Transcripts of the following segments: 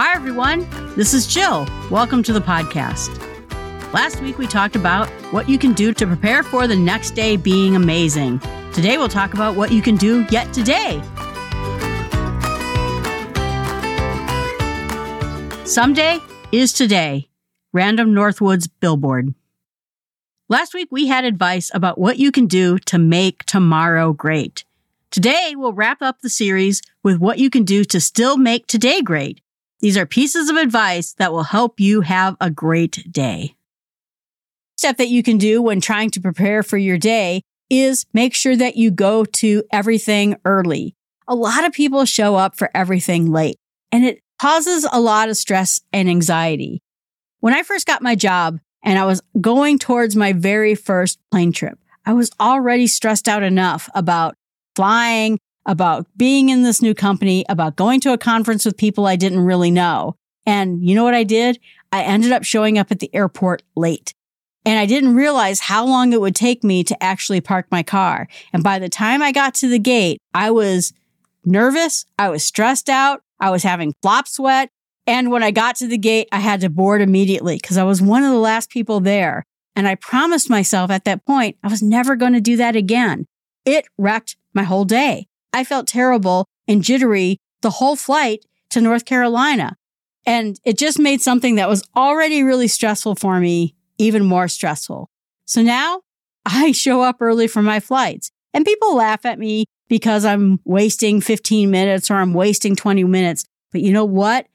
Hi, everyone. This is Jill. Welcome to the podcast. Last week, we talked about what you can do to prepare for the next day being amazing. Today, we'll talk about what you can do yet today. Someday is today. Random Northwoods Billboard. Last week, we had advice about what you can do to make tomorrow great. Today, we'll wrap up the series with what you can do to still make today great. These are pieces of advice that will help you have a great day. Step that you can do when trying to prepare for your day is make sure that you go to everything early. A lot of people show up for everything late and it causes a lot of stress and anxiety. When I first got my job and I was going towards my very first plane trip, I was already stressed out enough about flying, about being in this new company, about going to a conference with people I didn't really know. And you know what I did? I ended up showing up at the airport late. And I didn't realize how long it would take me to actually park my car. And by the time I got to the gate, I was nervous. I was stressed out. I was having flop sweat. And when I got to the gate, I had to board immediately because I was one of the last people there. And I promised myself at that point, I was never going to do that again. It wrecked my whole day. I felt terrible and jittery the whole flight to North Carolina. And it just made something that was already really stressful for me even more stressful. So now I show up early for my flights and people laugh at me because I'm wasting 15 minutes or I'm wasting 20 minutes. But you know what?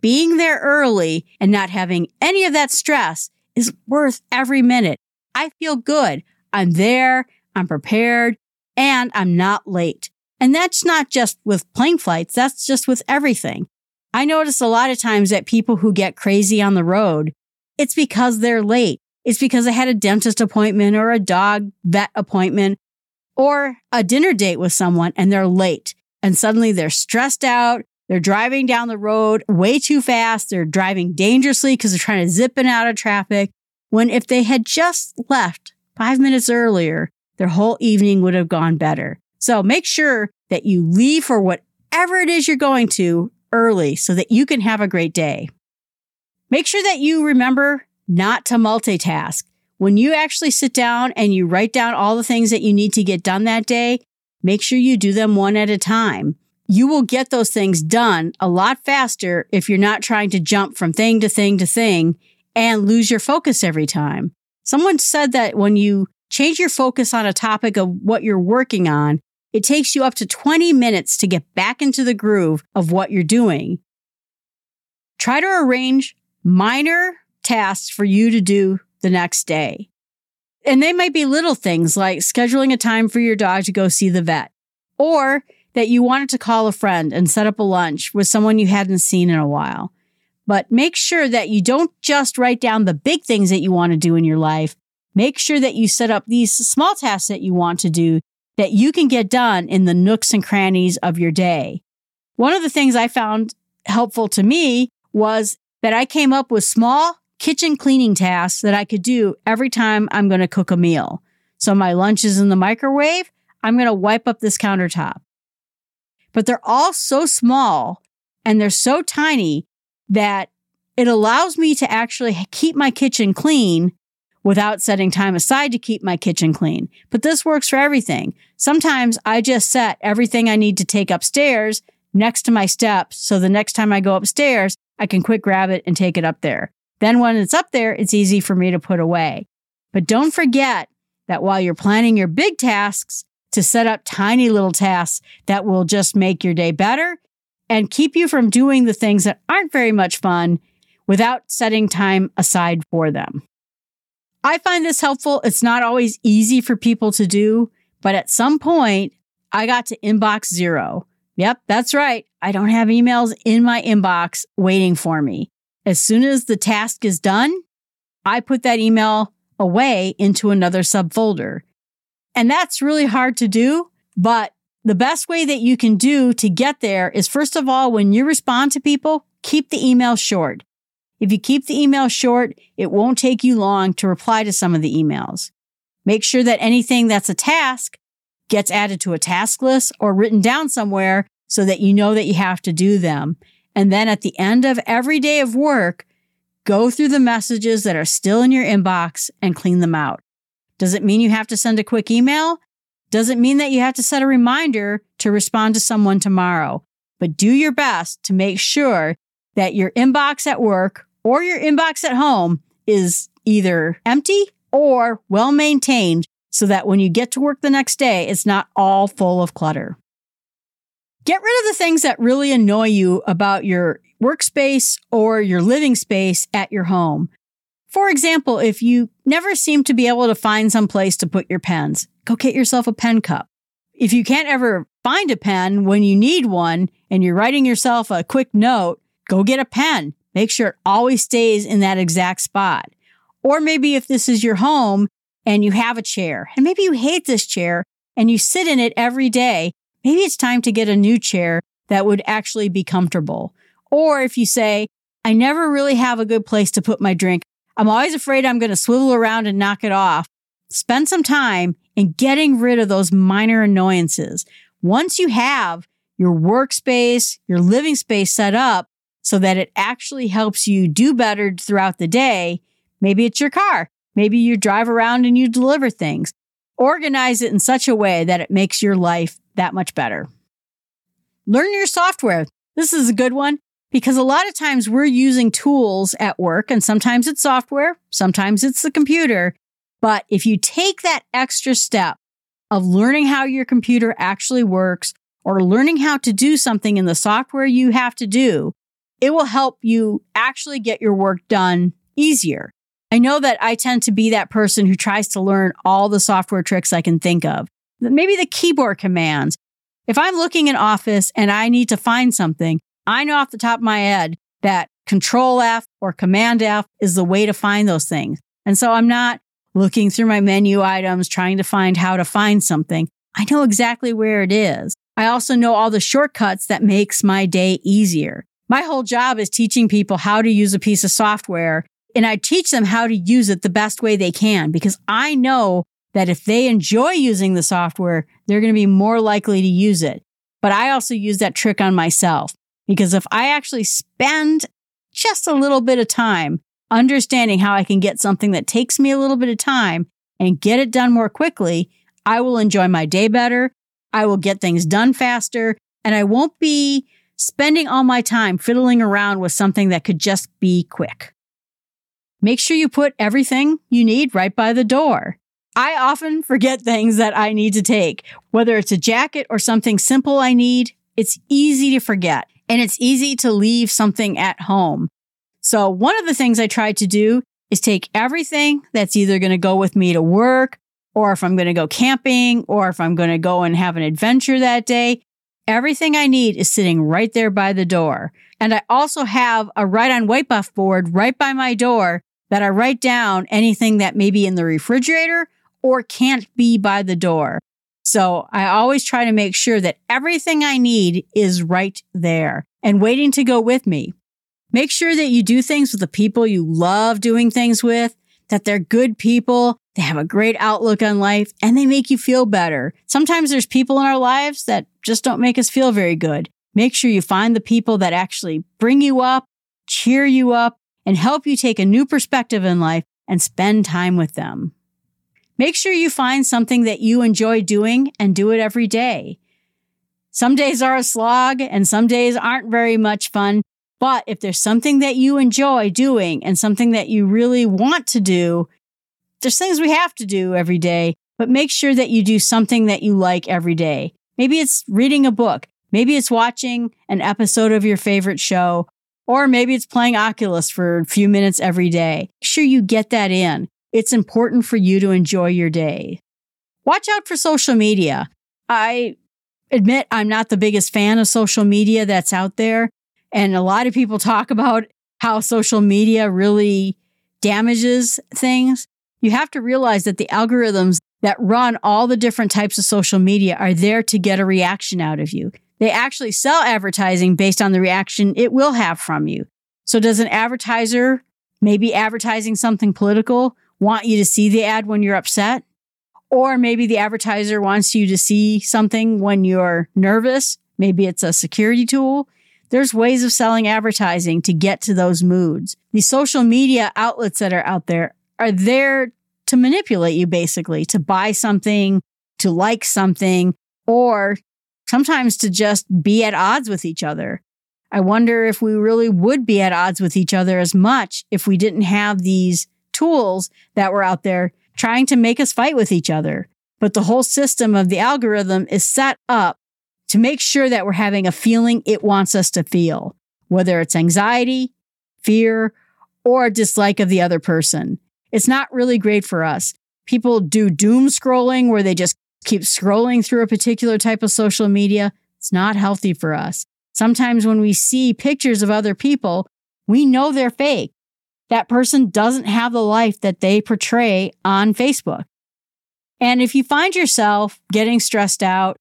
Being there early and not having any of that stress is worth every minute. I feel good. I'm there. I'm prepared and I'm not late. And that's not just with plane flights. That's just with everything. I notice a lot of times that people who get crazy on the road, it's because they're late. It's because they had a dentist appointment or a dog vet appointment or a dinner date with someone and they're late and suddenly they're stressed out. They're driving down the road way too fast. They're driving dangerously because they're trying to zip in out of traffic. When if they had just left five minutes earlier, their whole evening would have gone better. So make sure that you leave for whatever it is you're going to early so that you can have a great day. Make sure that you remember not to multitask. When you actually sit down and you write down all the things that you need to get done that day, make sure you do them one at a time. You will get those things done a lot faster if you're not trying to jump from thing to thing to thing and lose your focus every time. Someone said that when you change your focus on a topic of what you're working on, it takes you up to 20 minutes to get back into the groove of what you're doing. Try to arrange minor tasks for you to do the next day. And they might be little things like scheduling a time for your dog to go see the vet or that you wanted to call a friend and set up a lunch with someone you hadn't seen in a while. But make sure that you don't just write down the big things that you want to do in your life. Make sure that you set up these small tasks that you want to do that you can get done in the nooks and crannies of your day. One of the things I found helpful to me was that I came up with small kitchen cleaning tasks that I could do every time I'm going to cook a meal. So my lunch is in the microwave. I'm going to wipe up this countertop. But they're all so small and they're so tiny that it allows me to actually keep my kitchen clean without setting time aside to keep my kitchen clean. But this works for everything. Sometimes I just set everything I need to take upstairs next to my steps. So the next time I go upstairs, I can quick grab it and take it up there. Then when it's up there, it's easy for me to put away. But don't forget that while you're planning your big tasks, to set up tiny little tasks that will just make your day better and keep you from doing the things that aren't very much fun without setting time aside for them. I find this helpful. It's not always easy for people to do, but at some point I got to inbox zero. Yep, that's right. I don't have emails in my inbox waiting for me. As soon as the task is done, I put that email away into another subfolder. And that's really hard to do, but the best way that you can do to get there is first of all, when you respond to people, keep the email short. If you keep the email short, it won't take you long to reply to some of the emails. Make sure that anything that's a task gets added to a task list or written down somewhere so that you know that you have to do them. And then at the end of every day of work, go through the messages that are still in your inbox and clean them out. Does it mean you have to send a quick email? Does it mean that you have to set a reminder to respond to someone tomorrow? But do your best to make sure that your inbox at work or your inbox at home is either empty or well maintained so that when you get to work the next day, it's not all full of clutter. Get rid of the things that really annoy you about your workspace or your living space at your home. For example, if you never seem to be able to find some place to put your pens, go get yourself a pen cup. If you can't ever find a pen when you need one and you're writing yourself a quick note, go get a pen. Make sure it always stays in that exact spot. Or maybe if this is your home and you have a chair and maybe you hate this chair and you sit in it every day, maybe it's time to get a new chair that would actually be comfortable. Or if you say, I never really have a good place to put my drink. I'm always afraid I'm going to swivel around and knock it off. Spend some time in getting rid of those minor annoyances. Once you have your workspace, your living space set up so that it actually helps you do better throughout the day, maybe it's your car. Maybe you drive around and you deliver things. Organize it in such a way that it makes your life that much better. Learn your software. This is a good one because a lot of times we're using tools at work and sometimes it's software, sometimes it's the computer. But if you take that extra step of learning how your computer actually works or learning how to do something in the software you have to do, it will help you actually get your work done easier. I know that I tend to be that person who tries to learn all the software tricks I can think of. Maybe the keyboard commands. If I'm looking in Office and I need to find something, I know off the top of my head that Control F or Command F is the way to find those things. And so I'm not looking through my menu items, trying to find how to find something. I know exactly where it is. I also know all the shortcuts that makes my day easier. My whole job is teaching people how to use a piece of software and I teach them how to use it the best way they can because I know that if they enjoy using the software, they're going to be more likely to use it. But I also use that trick on myself because if I actually spend just a little bit of time understanding how I can get something that takes me a little bit of time and get it done more quickly, I will enjoy my day better. I will get things done faster and I won't be spending all my time fiddling around with something that could just be quick. Make sure you put everything you need right by the door. I often forget things that I need to take, whether it's a jacket or something simple I need. It's easy to forget and it's easy to leave something at home. So one of the things I try to do is take everything that's either going to go with me to work or if I'm going to go camping or if I'm going to go and have an adventure that day. Everything I need is sitting right there by the door. And I also have a write on white buff board right by my door that I write down anything that may be in the refrigerator or can't be by the door. So I always try to make sure that everything I need is right there and waiting to go with me. Make sure that you do things with the people you love doing things with, that they're good people, they have a great outlook on life, and they make you feel better. Sometimes there's people in our lives that just don't make us feel very good. Make sure you find the people that actually bring you up, cheer you up, and help you take a new perspective in life and spend time with them. Make sure you find something that you enjoy doing and do it every day. Some days are a slog and some days aren't very much fun. But if there's something that you enjoy doing and something that you really want to do, there's things we have to do every day, but make sure that you do something that you like every day. Maybe it's reading a book. Maybe it's watching an episode of your favorite show or maybe it's playing Oculus for a few minutes every day. Make sure you get that in. It's important for you to enjoy your day. Watch out for social media. I admit I'm not the biggest fan of social media that's out there. And a lot of people talk about how social media really damages things. You have to realize that the algorithms that run all the different types of social media are there to get a reaction out of you. They actually sell advertising based on the reaction it will have from you. So does an advertiser, maybe advertising something political, want you to see the ad when you're upset? Or maybe the advertiser wants you to see something when you're nervous. Maybe it's a security tool. There's ways of selling advertising to get to those moods. The social media outlets that are out there are there to manipulate you basically, to buy something, to like something, or sometimes to just be at odds with each other. I wonder if we really would be at odds with each other as much if we didn't have these tools that were out there trying to make us fight with each other. But the whole system of the algorithm is set up to make sure that we're having a feeling it wants us to feel, whether it's anxiety, fear, or dislike of the other person. It's not really great for us. People do doom scrolling where they just keep scrolling through a particular type of social media. It's not healthy for us. Sometimes when we see pictures of other people, we know they're fake. That person doesn't have the life that they portray on Facebook. And if you find yourself getting stressed out,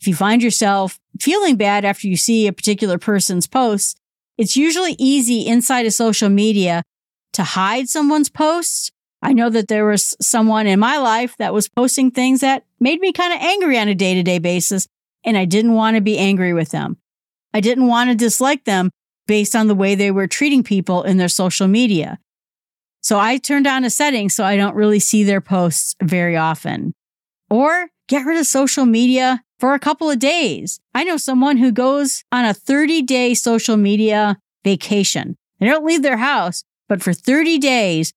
if you find yourself feeling bad after you see a particular person's posts, it's usually easy inside of social media to hide someone's posts. I know that there was someone in my life that was posting things that made me kind of angry on a day to day basis, and I didn't want to be angry with them. I didn't want to dislike them based on the way they were treating people in their social media. So I turned on a setting so I don't really see their posts very often. Or get rid of social media for a couple of days. I know someone who goes on a 30 day social media vacation. They don't leave their house, but for 30 days,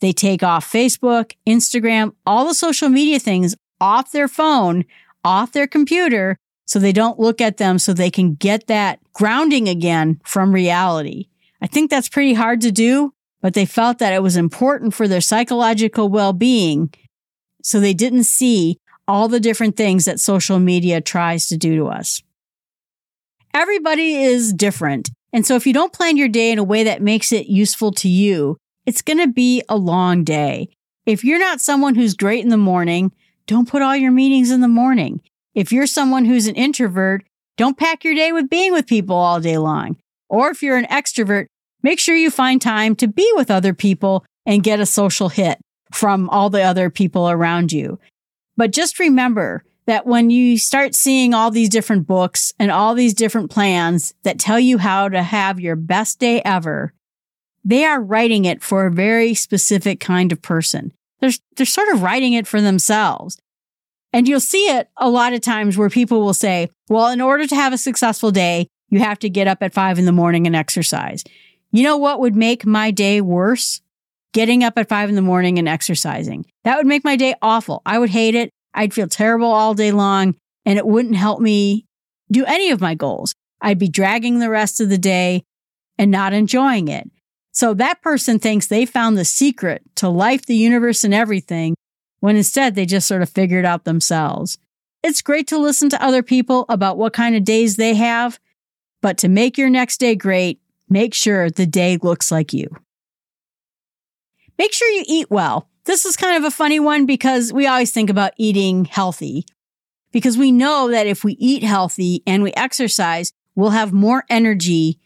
they take off Facebook, Instagram, all the social media things off their phone, off their computer, so they don't look at them so they can get that grounding again from reality. I think that's pretty hard to do, but they felt that it was important for their psychological well being. So they didn't see all the different things that social media tries to do to us. Everybody is different. And so if you don't plan your day in a way that makes it useful to you, it's going to be a long day. If you're not someone who's great in the morning, don't put all your meetings in the morning. If you're someone who's an introvert, don't pack your day with being with people all day long. Or if you're an extrovert, make sure you find time to be with other people and get a social hit from all the other people around you. But just remember that when you start seeing all these different books and all these different plans that tell you how to have your best day ever, they are writing it for a very specific kind of person. They're, they're sort of writing it for themselves. And you'll see it a lot of times where people will say, well, in order to have a successful day, you have to get up at five in the morning and exercise. You know what would make my day worse? Getting up at five in the morning and exercising. That would make my day awful. I would hate it. I'd feel terrible all day long and it wouldn't help me do any of my goals. I'd be dragging the rest of the day and not enjoying it. So that person thinks they found the secret to life, the universe, and everything, when instead they just sort of figured out themselves. It's great to listen to other people about what kind of days they have, but to make your next day great, make sure the day looks like you. Make sure you eat well. This is kind of a funny one because we always think about eating healthy because we know that if we eat healthy and we exercise, we'll have more energy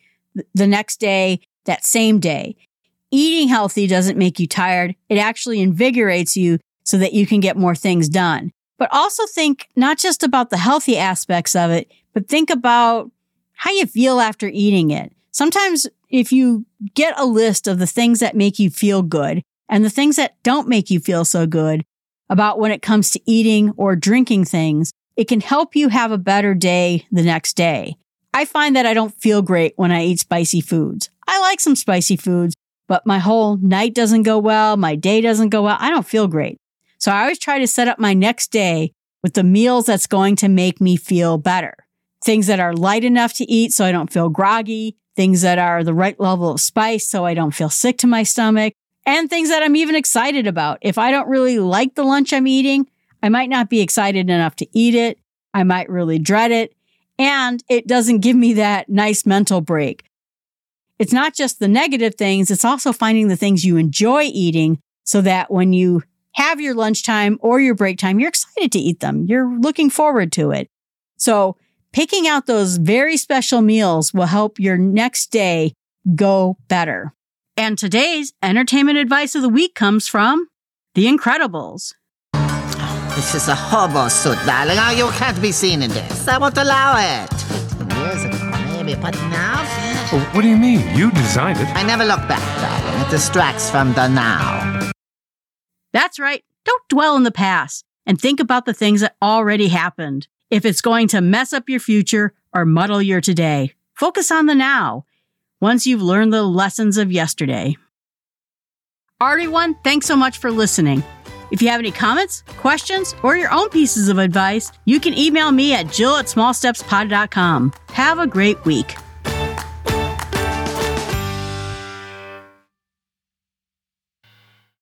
the next day, that same day. Eating healthy doesn't make you tired. It actually invigorates you so that you can get more things done. But also think not just about the healthy aspects of it, but think about how you feel after eating it. Sometimes if you get a list of the things that make you feel good and the things that don't make you feel so good about when it comes to eating or drinking things, it can help you have a better day the next day. I find that I don't feel great when I eat spicy foods. I like some spicy foods, but my whole night doesn't go well. My day doesn't go well. I don't feel great. So I always try to set up my next day with the meals that's going to make me feel better. Things that are light enough to eat so I don't feel groggy, things that are the right level of spice so I don't feel sick to my stomach, and things that I'm even excited about. If I don't really like the lunch I'm eating, I might not be excited enough to eat it. I might really dread it. And it doesn't give me that nice mental break. It's not just the negative things, it's also finding the things you enjoy eating so that when you have your lunchtime or your break time, you're excited to eat them. You're looking forward to it. So picking out those very special meals will help your next day go better. And today's entertainment advice of the week comes from The Incredibles. This is a hobo suit, darling. Oh, you can't be seen in this. I won't allow it. Years ago, baby, but now Well, what do you mean? You designed it. I never look back, darling. It distracts from the now. That's right. Don't dwell in the past and think about the things that already happened. If it's going to mess up your future or muddle your today, focus on the now once you've learned the lessons of yesterday. Everyone, thanks so much for listening. If you have any comments, questions, or your own pieces of advice, you can email me at jill at smallstepspod.com. Have a great week.